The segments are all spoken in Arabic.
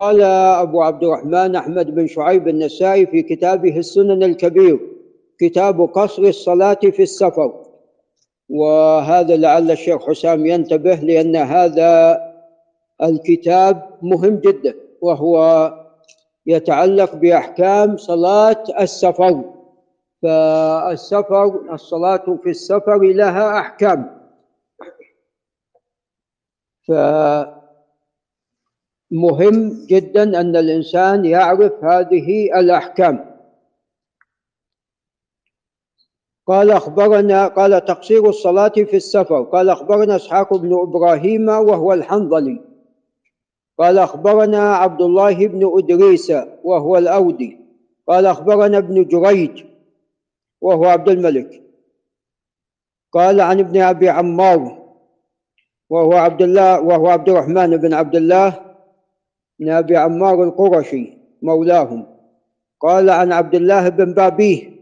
قال أبو عبد الرحمن أحمد بن شعيب النسائي في كتابه السنن الكبير كتاب قصر الصلاة في السفر. وهذا لعل الشيخ حسام ينتبه لأن هذا الكتاب مهم جدا وهو يتعلق بأحكام صلاة السفر. فالسفر الصلاة في السفر لها أحكام. فمهم جدا أن الإنسان يعرف هذه الأحكام. قال أخبرنا قال تقصير الصلاة في السفر. قال أخبرنا إسحاق بن إبراهيم وهو الحنظلي. قال أخبرنا عبد الله بن أدريس وهو الأودي. قال أخبرنا ابن جريج وهو عبد الملك. قال عن ابن أبي عمار وهو عبد الله وهو عبد الرحمن بن عبد الله بن أبي عمار القرشي مولاهم. قال عن عبد الله بن بابيه.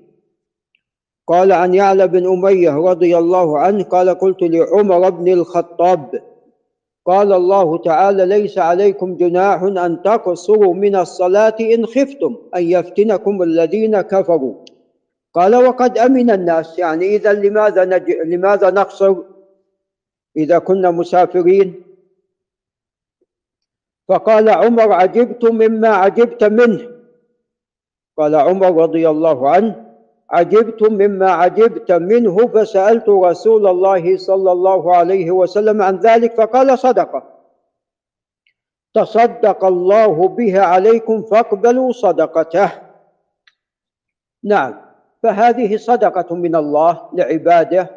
قال عن يعلى بن أمية رضي الله عنه قال قلت لعمر بن الخطاب قال الله تعالى ليس عليكم جناح أن تقصروا من الصلاة إن خفتم أن يفتنكم الذين كفروا قال وقد أمن الناس يعني إذا لماذا نج... لماذا نقصر؟ إذا كنا مسافرين فقال عمر عجبت مما عجبت منه. قال عمر رضي الله عنه عجبت مما عجبت منه فسألت رسول الله صلى الله عليه وسلم عن ذلك فقال صدقه تصدق الله بها عليكم فاقبلوا صدقته. نعم فهذه صدقة من الله لعباده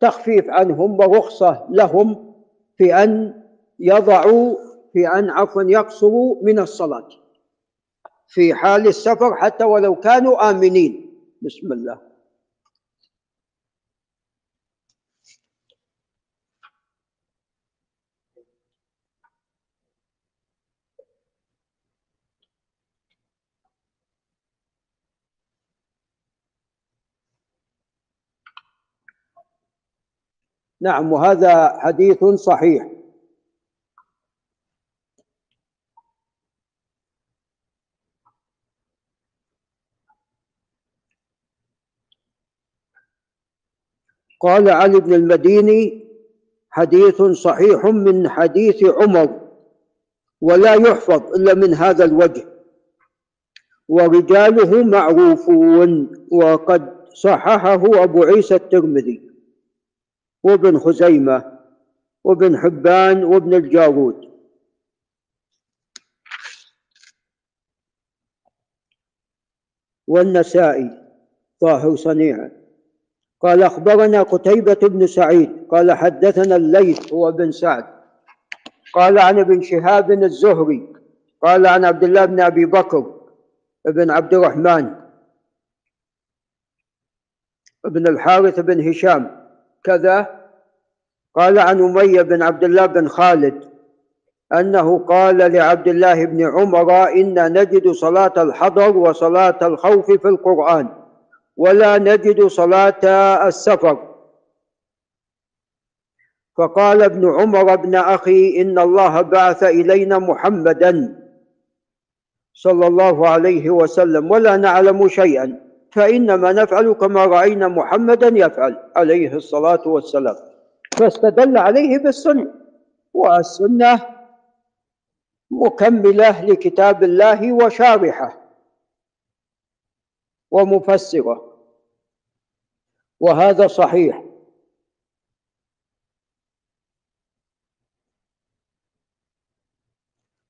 تخفيف عنهم ورخصة لهم في أن يضعوا في أن عفوا يقصروا من الصلاة. في حال السفر حتى ولو كانوا آمنين. بسم الله. نعم وهذا حديث صحيح. قال علي بن المديني حديث صحيح من حديث عمر ولا يحفظ إلا من هذا الوجه ورجاله معروفون وقد صححه أبو عيسى الترمذي وابن خزيمة وابن حبان وابن الجارود. والنسائي طاهر صنيعة. قال أخبرنا قتيبة بن سعيد قال حدثنا الليث هو بن سعد قال عن ابن شهاب الزهري قال عن عبد الله بن أبي بكر بن عبد الرحمن بن الحارث بن هشام كذا قال عن أمية بن عبد الله بن خالد أنه قال لعبد الله بن عمر إنا نجد صلاة الحضر وصلاة الخوف في القرآن ولا نجد صلاة السفر. فقال ابن عمر ابن أخي إن الله بعث إلينا محمدا صلى الله عليه وسلم ولا نعلم شيئا فإنما نفعل كما رأينا محمدا يفعل عليه الصلاة والسلام. فاستدل عليه بالسنة والسنة مكملة لكتاب الله وشارحة ومفسرة. وهذا صحيح.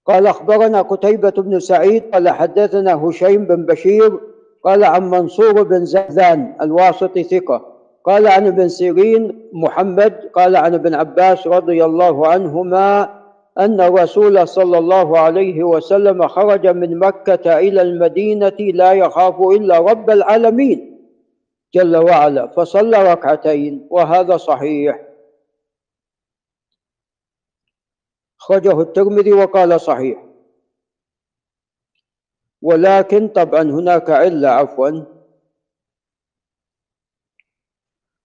قال أخبرنا قتيبة بن سعيد قال حدثنا هشيم بن بشير قال عن منصور بن زهدان الواسطي ثقة قال عن ابن سيرين محمد قال عن ابن عباس رضي الله عنهما أن الرسول صلى الله عليه وسلم خرج من مكة إلى المدينة لا يخاف إلا رب العالمين. جل وعلا فصلى ركعتين وهذا صحيح. خرجه الترمذي وقال صحيح. ولكن طبعا هناك علة عفوا.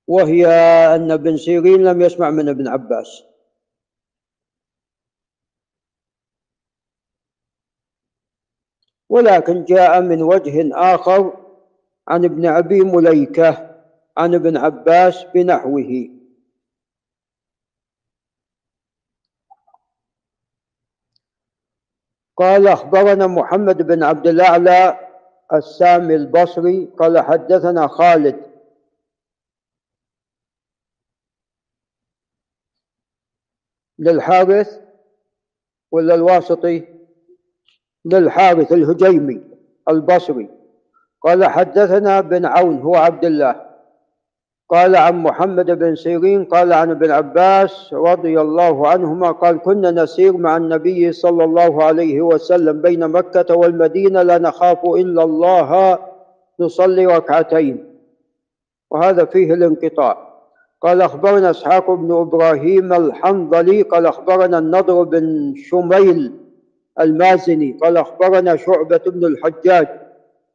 وهي أن ابن سيرين لم يسمع من ابن عباس. ولكن جاء من وجه آخر عن ابن أبي مليكة عن ابن عباس بنحوه. قال أخبرنا محمد بن عبد الأعلى السامي البصري قال حدثنا خالد. للحارث ولا الواسطي؟ للحارث الهجيمي البصري. قال حدثنا بن عون هو عبد الله. قال عن محمد بن سيرين قال عن ابن عباس رضي الله عنهما قال كنا نسير مع النبي صلى الله عليه وسلم بين مكة والمدينة لا نخاف إلا الله نصلي ركعتين. وهذا فيه الانقطاع. قال أخبرنا إسحاق بن إبراهيم الحنظلي قال أخبرنا النضر بن شميل المازني قال أخبرنا شعبة بن الحجاج.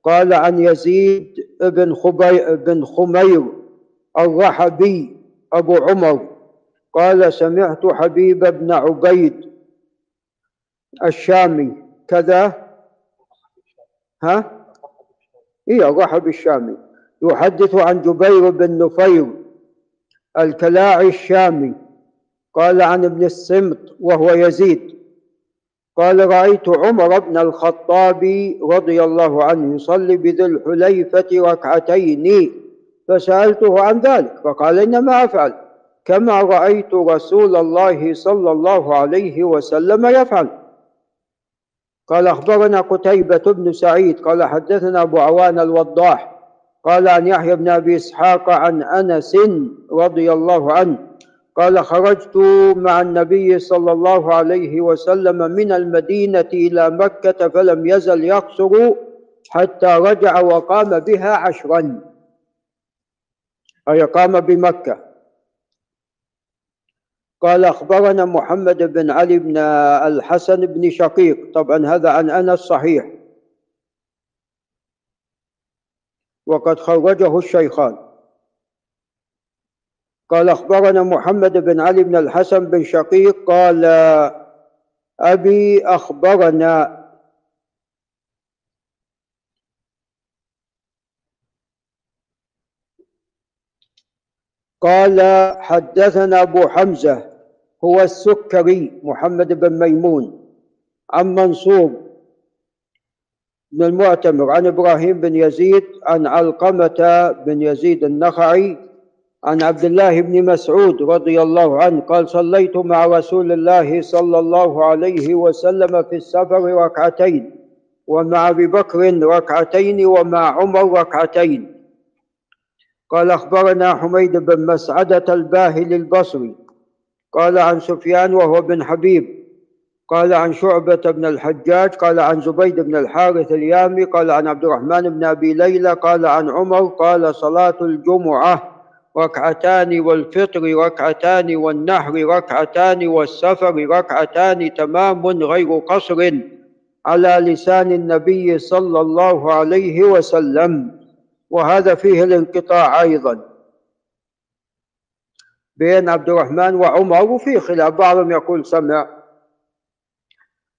قال عن يزيد بن, خبي بن خمير الرحبي أبو عمر قال سمعت حبيب بن عبيد الشامي كذا. ها؟ إيه الرحب الشامي. يحدث عن جبير بن نفير الكلاعي الشامي قال عن ابن السمط وهو يزيد. قال رأيت عمر بن الخطاب رضي الله عنه يصلي بذي الحليفة ركعتين فسألته عن ذلك فقال إنما أفعل. كما رأيت رسول الله صلى الله عليه وسلم يفعل. قال أخبرنا قتيبة بن سعيد قال حدثنا أبو عوان الوضاح قال عن يحيى بن أبي إسحاق عن أنس رضي الله عنه قال خرجت مع النبي صلى الله عليه وسلم من المدينة إلى مكة فلم يزل يقصر حتى رجع وقام بها عشرا. أي قام بمكة. قال أخبرنا محمد بن علي بن الحسن بن شقيق. طبعا هذا عن أنس صحيح. وقد خرجه الشيخان. قال أخبرنا محمد بن علي بن الحسن بن شقيق قال أبي أخبرنا. قال حدثنا أبو حمزة هو السكري محمد بن ميمون عن منصور بن المعتمر عن إبراهيم بن يزيد عن علقمة بن يزيد النخعي عن عبد الله بن مسعود رضي الله عنه قال صليت مع رسول الله صلى الله عليه وسلم في السفر ركعتين ومع أبي بكر ركعتين ومع عمر ركعتين. قال أخبرنا حميد بن مسعدة الباهلي البصري قال عن سفيان وهو بن حبيب قال عن شعبة بن الحجاج قال عن زبيد بن الحارث اليامي قال عن عبد الرحمن بن أبي ليلى قال عن عمر قال صلاة الجمعة. ركعتان والفطر ركعتان والنحر ركعتان والسفر ركعتان تمام غير قصر على لسان النبي صلى الله عليه وسلم. وهذا فيه الانقطاع أيضا. بين عبد الرحمن وعمر وفي خلاف بعضهم يقول سمع.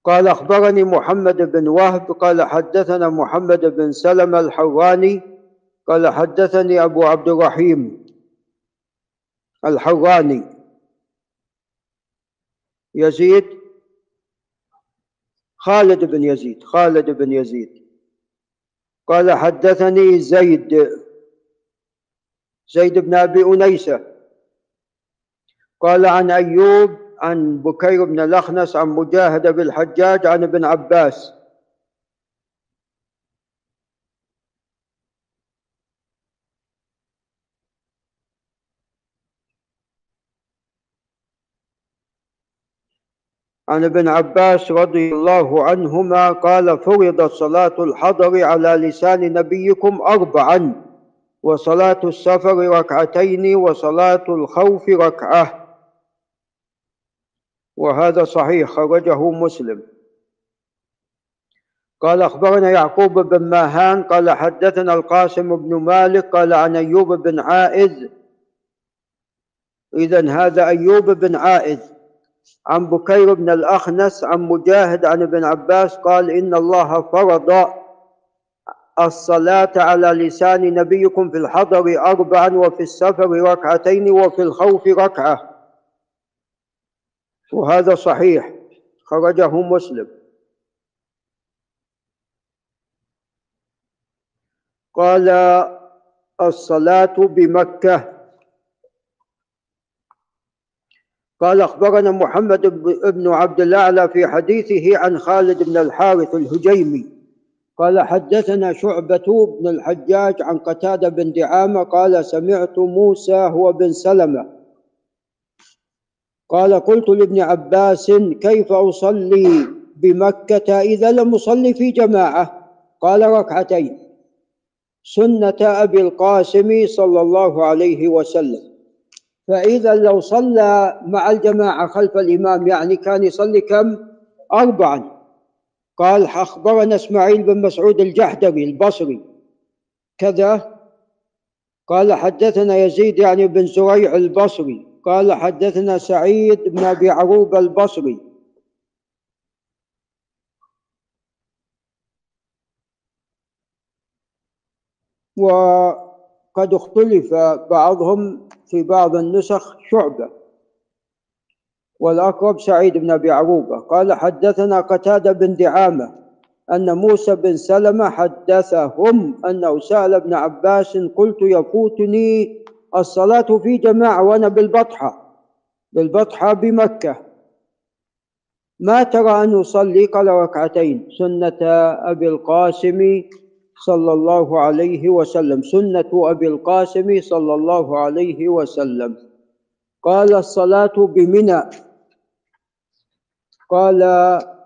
قال أخبرني محمد بن وهب قال حدثنا محمد بن سلمة الحراني قال حدثني أبو عبد الرحيم. الحراني يزيد خالد بن يزيد خالد بن يزيد. قال حدثني زيد زيد بن أبي انيسه قال عن أيوب عن بكير بن الأخنس عن مجاهد بالحجاج عن ابن عباس. عن ابن عباس رضي الله عنهما قال فرضت صلاة الحضر على لسان نبيكم أربعا وصلاة السفر ركعتين وصلاة الخوف ركعة. وهذا صحيح خرجه مسلم. قال أخبرنا يعقوب بن ماهان قال حدثنا القاسم بن مالك قال عن أيوب بن عائذ. إذا هذا أيوب بن عائذ. عن بكير بن الأخنس عن مجاهد عن ابن عباس قال إن الله فرض الصلاة على لسان نبيكم في الحضر أربعا وفي السفر ركعتين وفي الخوف ركعة. وهذا صحيح. خرجه مسلم. قال الصلاة بمكة قال أخبرنا محمد بن عبد الأعلى في حديثه عن خالد بن الحارث الهجيمي. قال حدثنا شعبة بن الحجاج عن قتادة بن دعامة قال سمعت موسى هو بن سلمة. قال قلت لابن عباس كيف أصلي بمكة إذا لم أصلي في جماعة؟ قال ركعتين. سنة أبي القاسم صلى الله عليه وسلم. فإذا لو صلى مع الجماعة خلف الإمام يعني كان يصلي كم؟ أربعا. قال أخبرنا إسماعيل بن مسعود الجحدري البصري. كذا. قال حدثنا يزيد يعني بن زريع البصري. قال حدثنا سعيد بن أبي عروبة البصري. وقد اختلف بعضهم في بعض النسخ شعبة. والأقرب سعيد بن أبي عروبة. قال حدثنا قتادة بن دعامة أن موسى بن سلمة حدثهم أنه سأل ابن عباس قلت يفوتني الصلاة في جماعة وأنا بالبطحة بالبطحة بمكة. ما ترى أن أصلي؟ قال ركعتين. سنة أبي القاسم صلى الله عليه وسلم. سنة أبي القاسم صلى الله عليه وسلم. قال الصلاة بمنى. قال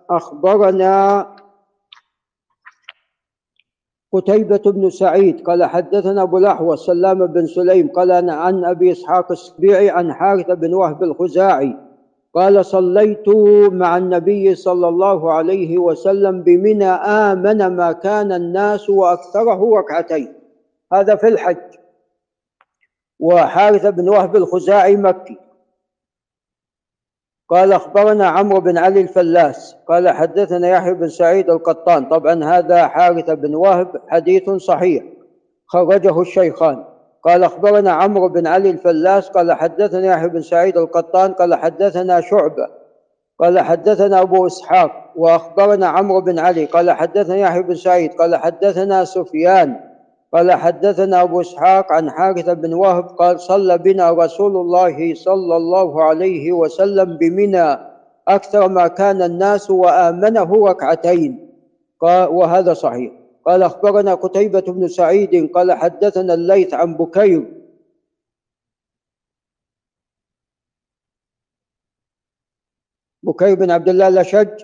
أخبرنا قتيبة بن سعيد. قال حدثنا أبو الأحوص سلام بن سليم. قال عن أبي إسحاق السبيعي عن حارثة بن وهب الخزاعي. قال صليت مع النبي صلى الله عليه وسلم بمنى آمن ما كان الناس وأكثره ركعتين. هذا في الحج. وحارثة بن وهب الخزاعي مكي. قال أخبرنا عمرو بن علي الفلاس. قال حدثنا يحيى بن سعيد القطان. طبعا هذا حارثة بن وهب حديث صحيح. خرجه الشيخان. قال أخبرنا عمرو بن علي الفلاس قال حدثنا يحيى بن سعيد القطان قال حدثنا شعبة قال حدثنا أبو إسحاق وأخبرنا عمرو بن علي قال حدثنا يحيى بن سعيد قال حدثنا سفيان قال حدثنا أبو إسحاق عن حارثة بن وهب قال صلى بنا رسول الله صلى الله عليه وسلم بمنى أكثر ما كان الناس وآمنه ركعتين. قال وهذا صحيح. قال أخبرنا قتيبة بن سعيد قال حدثنا الليث عن بكير. بكير بن عبد الله الأشج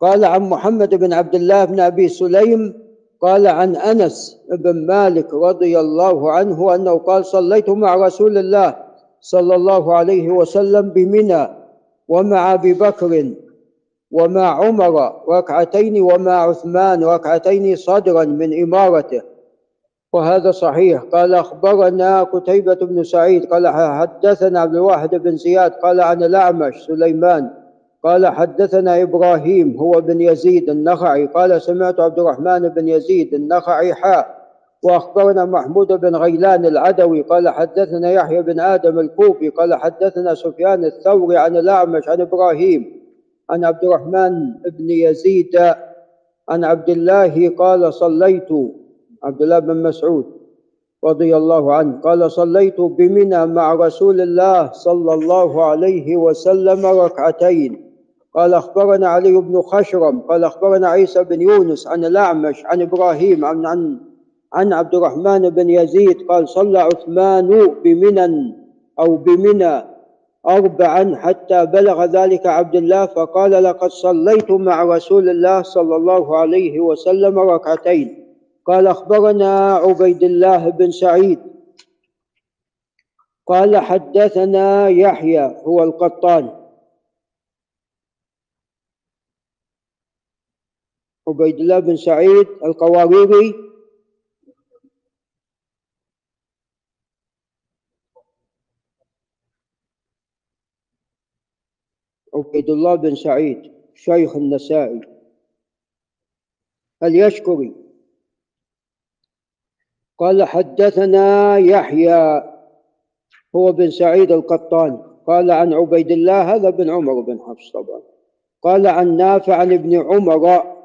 قال عن محمد بن عبد الله بن أبي سليم قال عن أنس بن مالك رضي الله عنه أنه قال صليت مع رسول الله صلى الله عليه وسلم بمنى ومع أبي بكر ومع عمر ركعتين ومع عثمان ركعتين صدرا من إمارته. وهذا صحيح. قال أخبرنا قتيبة بن سعيد قال حدثنا عبد الواحد بن زياد قال عن الأعمش سليمان قال حدثنا إبراهيم هو بن يزيد النخعي قال سمعت عبد الرحمن بن يزيد النخعي حاء. وأخبرنا محمود بن غيلان العدوي قال حدثنا يحيى بن آدم الكوفي قال حدثنا سفيان الثوري عن الأعمش عن إبراهيم عن عبد الرحمن بن يزيد عن عبد الله قال صليت. عبد الله بن مسعود رضي الله عنه قال صليت بمنى مع رسول الله صلى الله عليه وسلم ركعتين. قال أخبرنا علي بن خشرم قال أخبرنا عيسى بن يونس عن الأعمش عن إبراهيم عن عن عن عبد الرحمن بن يزيد قال صلى عثمان بمنى أو بمنى أربعا حتى بلغ ذلك عبد الله فقال لقد صليت مع رسول الله صلى الله عليه وسلم ركعتين. قال أخبرنا عبيد الله بن سعيد. قال حدثنا يحيى هو القطان. عبيد الله بن سعيد القواريري عبيد الله بن سعيد شيخ النسائي. اليشكري قال حدثنا يحيى هو بن سعيد القطان قال عن عبيد الله هذا بن عمر بن حفص طبعا. قال عن نافع عن ابن عمر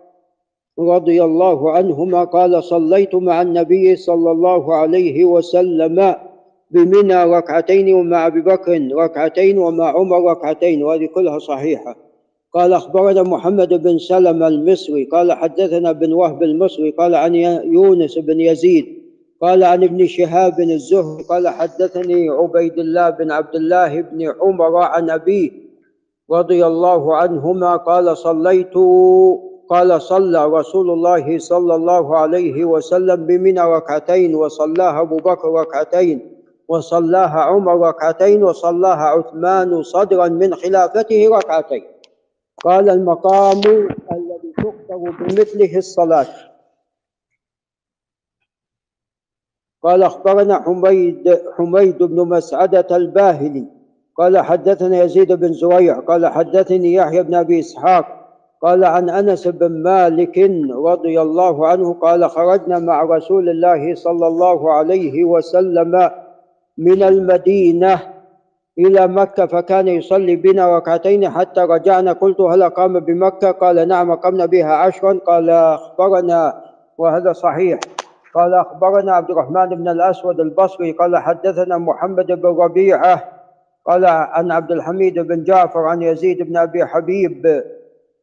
رضي الله عنهما قال صليت مع النبي صلى الله عليه وسلم بمنى ركعتين ومع أبي بكر ركعتين ومع عمر ركعتين وهذه كلها صحيحة. قال أخبرنا محمد بن سلمه المصري قال حدثنا بن وهب المصري قال عن يونس بن يزيد قال عن ابن شهاب بن الزهري قال حدثني عبيد الله بن عبد الله بن عمر عن أبيه رضي الله عنهما قال صليت قال صلى رسول الله صلى الله عليه وسلم بمنى ركعتين وصلاها أبو بكر ركعتين. وصلاها عمر ركعتين وصلاها عثمان صدرا من خلافته ركعتين. قال المقام الذي تختر بمثله الصلاة. قال أخبرنا حميد حميد بن مسعدة الباهلي. قال حدثنا يزيد بن زريع. قال حدثني يحيى بن أبي إسحاق. قال عن أنس بن مالك رضي الله عنه قال خرجنا مع رسول الله صلى الله عليه وسلم من المدينة إلى مكة فكان يصلي بنا ركعتين حتى رجعنا. قلت هل قام بمكة؟ قال نعم قمنا بها عشرا. قال أخبرنا. وهذا صحيح. قال أخبرنا عبد الرحمن بن الأسود البصري. قال حدثنا محمد بن ربيعة. قال عن عبد الحميد بن جعفر عن يزيد بن أبي حبيب.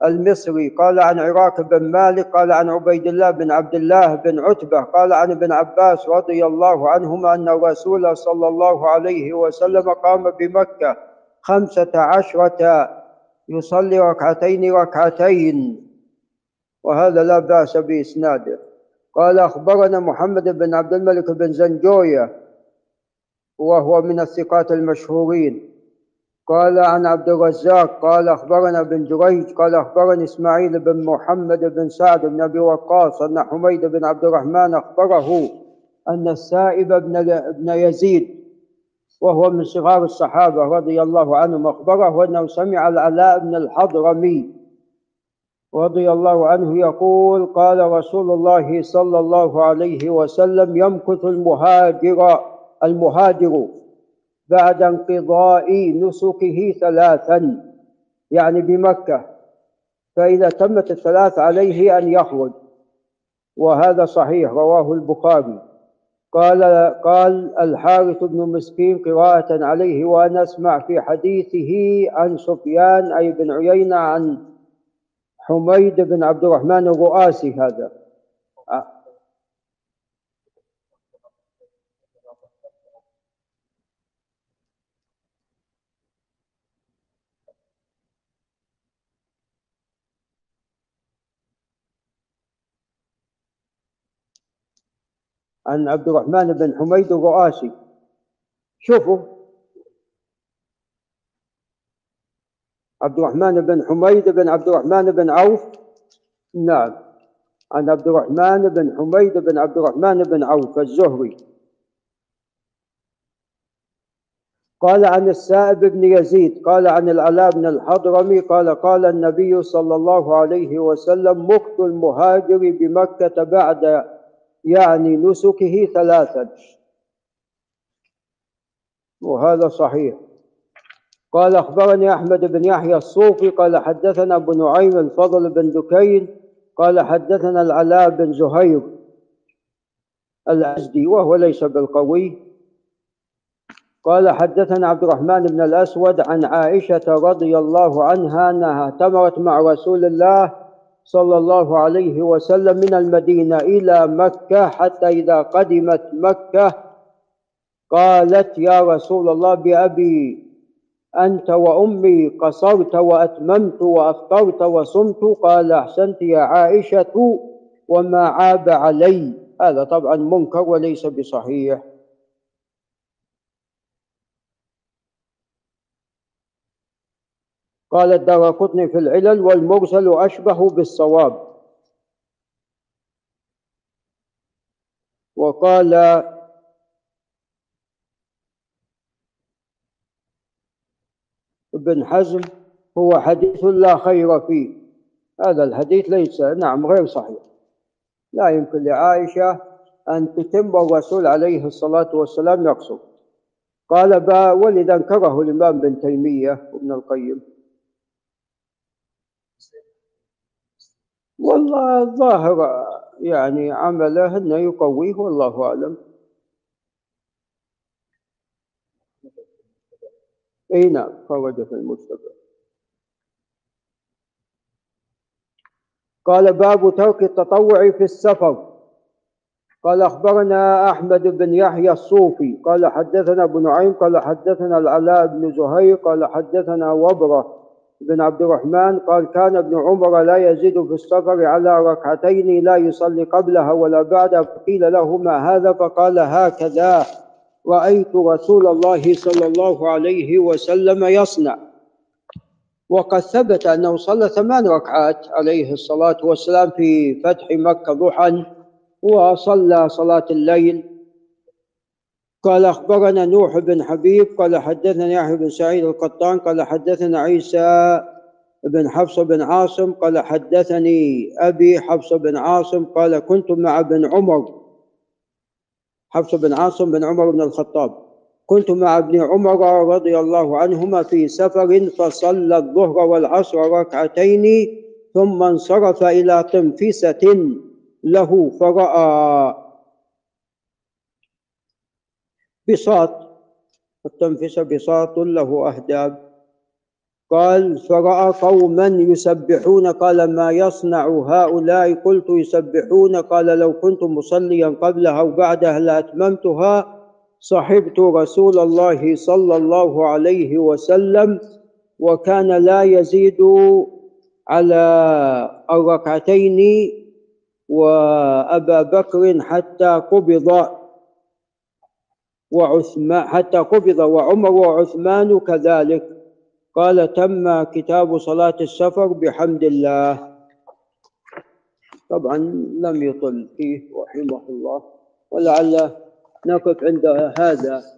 المصري قال عن عراك بن مالك قال عن عبيد الله بن عبد الله بن عتبة قال عن ابن عباس رضي الله عنهما أن الرسول صلى الله عليه وسلم قام بمكة خمسة عشرة يصلي ركعتين ركعتين وهذا لا بأس بإسناده. قال أخبرنا محمد بن عبد الملك بن زنجوية وهو من الثقات المشهورين. قال عن عبد الرزاق قال أخبرنا بن جريج قال أخبرني إسماعيل بن محمد بن سعد بن أبي وقاص أن حميد بن عبد الرحمن أخبره أن السائب بن بن يزيد وهو من صغار الصحابة رضي الله عنهم أخبره أنه سمع العلاء بن الحضرمي رضي الله عنه يقول قال رسول الله صلى الله عليه وسلم يمكث المهاجر المهاجر. بعد انقضاء نسكه ثلاثا يعني بمكة. فإذا تمت الثلاث عليه أن يخرج. وهذا صحيح رواه البخاري. قال قال الحارث بن مسكين قراءة عليه وأنا أسمع في حديثه عن سفيان أي بن عيينة عن حميد بن عبد الرحمن الرؤاسي هذا. عن عبد الرحمن بن حميد الرؤاسي شوفوا. عبد الرحمن بن حميد بن عبد الرحمن بن عوف. نعم. عن عبد الرحمن بن حميد بن عبد الرحمن بن عوف الزهري. قال عن السائب بن يزيد قال عن العلاء بن الحضرمي قال قال النبي صلى الله عليه وسلم مكت المهاجر بمكة بعد يعني نسكه ثلاثا. وهذا صحيح. قال أخبرني أحمد بن يحيى الصوفي قال حدثنا أبو نعيم الفضل بن دكين قال حدثنا العلاء بن زهير الأزدي وهو ليس بالقوي. قال حدثنا عبد الرحمن بن الأسود عن عائشة رضي الله عنها أنها اعتمرت مع رسول الله صلى الله عليه وسلم من المدينة إلى مكة حتى إذا قدمت مكة قالت يا رسول الله بأبي أنت وأمي قصرت وأتممت وأفطرت وصمت قال أحسنت يا عائشة وما عاب علي. هذا طبعا منكر وليس بصحيح. قال الدارقطني في العلل والمرسل أشبه بالصواب. وقال ابن حزم هو حديث لا خير فيه. هذا الحديث ليس نعم غير صحيح. لا يمكن لعائشة أن تتم الرسول عليه الصلاة والسلام يقصر قال ولذا أنكره الإمام بن تيمية وابن القيم. والله الظاهر يعني عمله أنه يقويه والله أعلم. إي نعم خرج في المجتمع قال باب ترك التطوع في السفر. قال أخبرنا أحمد بن يحيى الصوفي. قال حدثنا ابن نعيم قال حدثنا العلاء بن زهير قال حدثنا وبرة. بن عبد الرحمن قال كان ابن عمر لا يزيد في السفر على ركعتين لا يصلي قبلها ولا بعدها فقيل له ما هذا؟ فقال هكذا رأيت رسول الله صلى الله عليه وسلم يصنع. وقد ثبت أنه صلى ثمان ركعات عليه الصلاة والسلام في فتح مكة ضحى وصلى صلاة الليل قال أخبرنا نوح بن حبيب قال حدثنا يحيى بن سعيد القطان قال حدثنا عيسى بن حفص بن عاصم قال حدثني أبي حفص بن عاصم قال كنت مع ابن عمر. حفص بن عاصم بن عمر بن الخطاب. كنت مع ابن عمر رضي الله عنهما في سفر فصلى الظهر والعصر ركعتين ثم انصرف إلى تنفسة له فرأى بساط التنفسة بساط له أهداب. قال فرأى قوما يسبحون قال ما يصنع هؤلاء؟ قلت يسبحون؟ قال لو كنت مصليا قبلها وبعدها لأتممتها صحبت رسول الله صلى الله عليه وسلم وكان لا يزيد على الركعتين وأبا بكر حتى قبض. وعثمان حتى قبض وعمر وعثمان كذلك. قال تم كتاب صلاة السفر بحمد الله. طبعا لم يطل فيه رحمه الله ولعل نقف عند هذا.